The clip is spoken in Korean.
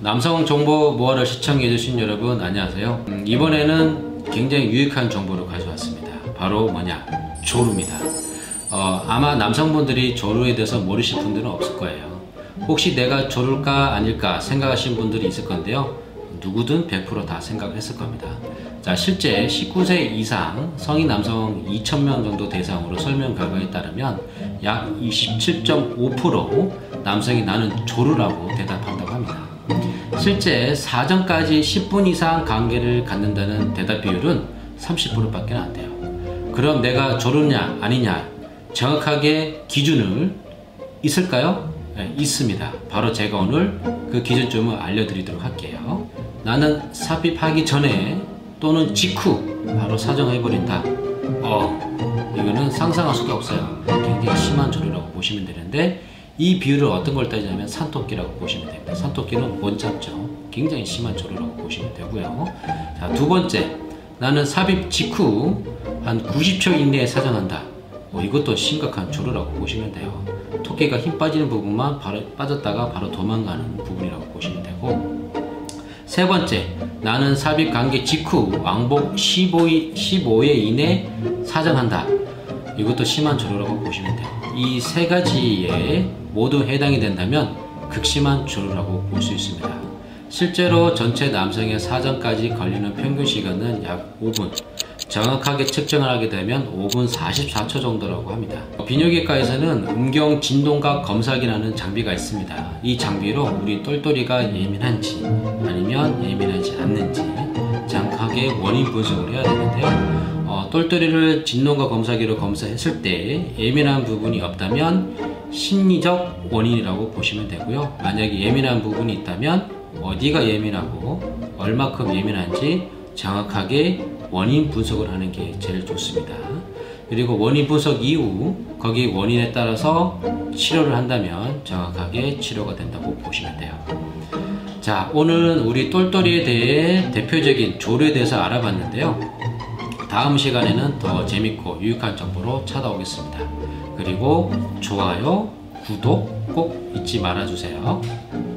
남성 정보 모아를 시청해주신 여러분 안녕하세요. 음, 이번에는 굉장히 유익한 정보를 가져왔습니다. 바로 뭐냐? 조루입니다. 어, 아마 남성분들이 조루에 대해서 모르실 분들은 없을 거예요. 혹시 내가 조루일까 아닐까 생각하신 분들이 있을 건데요. 누구든 100%다 생각했을 겁니다. 자, 실제 19세 이상 성인 남성 2,000명 정도 대상으로 설명 결과에 따르면 약 27.5% 남성이 나는 조루라고. 실제 사전까지 10분 이상 관계를 갖는다는 대답 비율은 30%밖에 안 돼요. 그럼 내가 조루냐 아니냐 정확하게 기준을 있을까요? 네, 있습니다. 바로 제가 오늘 그 기준점을 알려드리도록 할게요. 나는 삽입하기 전에 또는 직후 바로 사정해버린다. 어, 이거는 상상할 수가 없어요. 굉장히 심한 조류라고 보시면 되는데 이 비율을 어떤 걸 따지냐면 산토끼라고 보시면 됩니다. 산토끼는 못 잡죠. 굉장히 심한 조류라고 보시면 되고요. 자, 두 번째, 나는 삽입 직후 한 90초 이내에 사정한다. 뭐 이것도 심각한 조류라고 보시면 돼요. 토끼가 힘 빠지는 부분만 바로 빠졌다가 바로 도망가는 부분이라고 보시면 되고 세 번째, 나는 삽입 관계 직후 왕복 15일, 15회 이내 사정한다. 이것도 심한 조류라고 보시면 돼요. 이 세 가지에 모두 해당이 된다면 극심한 조류라고 볼 수 있습니다. 실제로 전체 남성의 사정까지 걸리는 평균 시간은 약 5분, 정확하게 측정을 하게 되면 5분 44초 정도라고 합니다. 비뇨기과에서는 음경 진동각 검사기라는 장비가 있습니다. 이 장비로 우리 똘똘이가 예민한지 아니면 예민하지 않는지 정확하게 원인 분석을 해야 되는데요. 어, 똘똘이를 진동과 검사기로 검사했을 때 예민한 부분이 없다면 심리적 원인이라고 보시면 되고요. 만약에 예민한 부분이 있다면 어디가 예민하고 얼마큼 예민한지 정확하게 원인 분석을 하는 게 제일 좋습니다. 그리고 원인 분석 이후 거기 원인에 따라서 치료를 한다면 정확하게 치료가 된다고 보시면 돼요. 자, 오늘은 우리 똘똘이에 대해 대표적인 조류에 대해서 알아봤는데요. 다음 시간에는 더 재밌고 유익한 정보로 찾아오겠습니다. 그리고 좋아요, 구독 꼭 잊지 말아주세요.